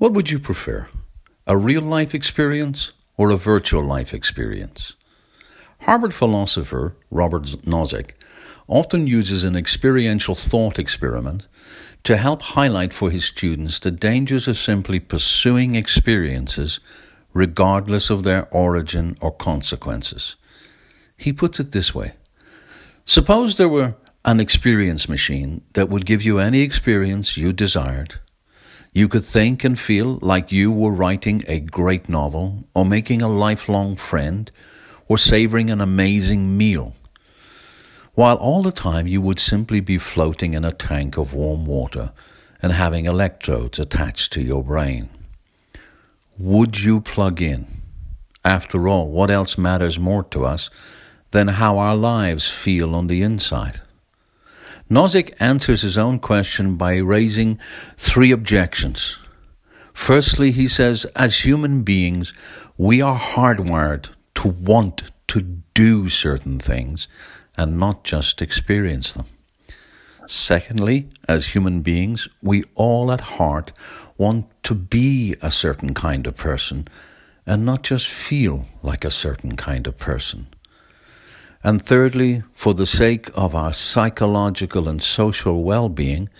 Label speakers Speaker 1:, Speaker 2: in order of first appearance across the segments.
Speaker 1: What would you prefer? A real life experience or a virtual life experience? Harvard philosopher Robert Nozick often uses an experiential thought experiment to help highlight for his students the dangers of simply pursuing experiences regardless of their origin or consequences. He puts it this way Suppose there were an experience machine that would give you any experience you desired you could think and feel like you were writing a great novel, or making a lifelong friend, or savoring an amazing meal, while all the time you would simply be floating in a tank of warm water and having electrodes attached to your brain. Would you plug in? After all, what else matters more to us than how our lives feel on the inside? Nozick answers his own question by raising three objections. Firstly, he says, as human beings, we are hardwired to want to do certain things and not just experience them. Secondly, as human beings, we all at heart want to be a certain kind of person and not just feel like a certain kind of person. And thirdly, for the sake of our psychological and social well being,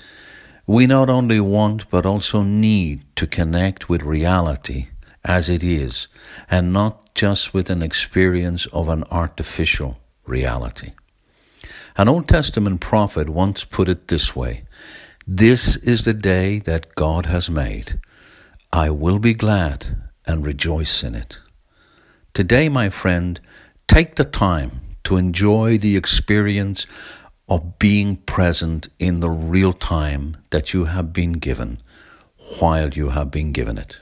Speaker 1: we not only want but also need to connect with reality as it is, and not just with an experience of an artificial reality. An Old Testament prophet once put it this way This is the day that God has made. I will be glad and rejoice in it. Today, my friend, take the time to enjoy the experience of being present in the real time that you have been given while you have been given it.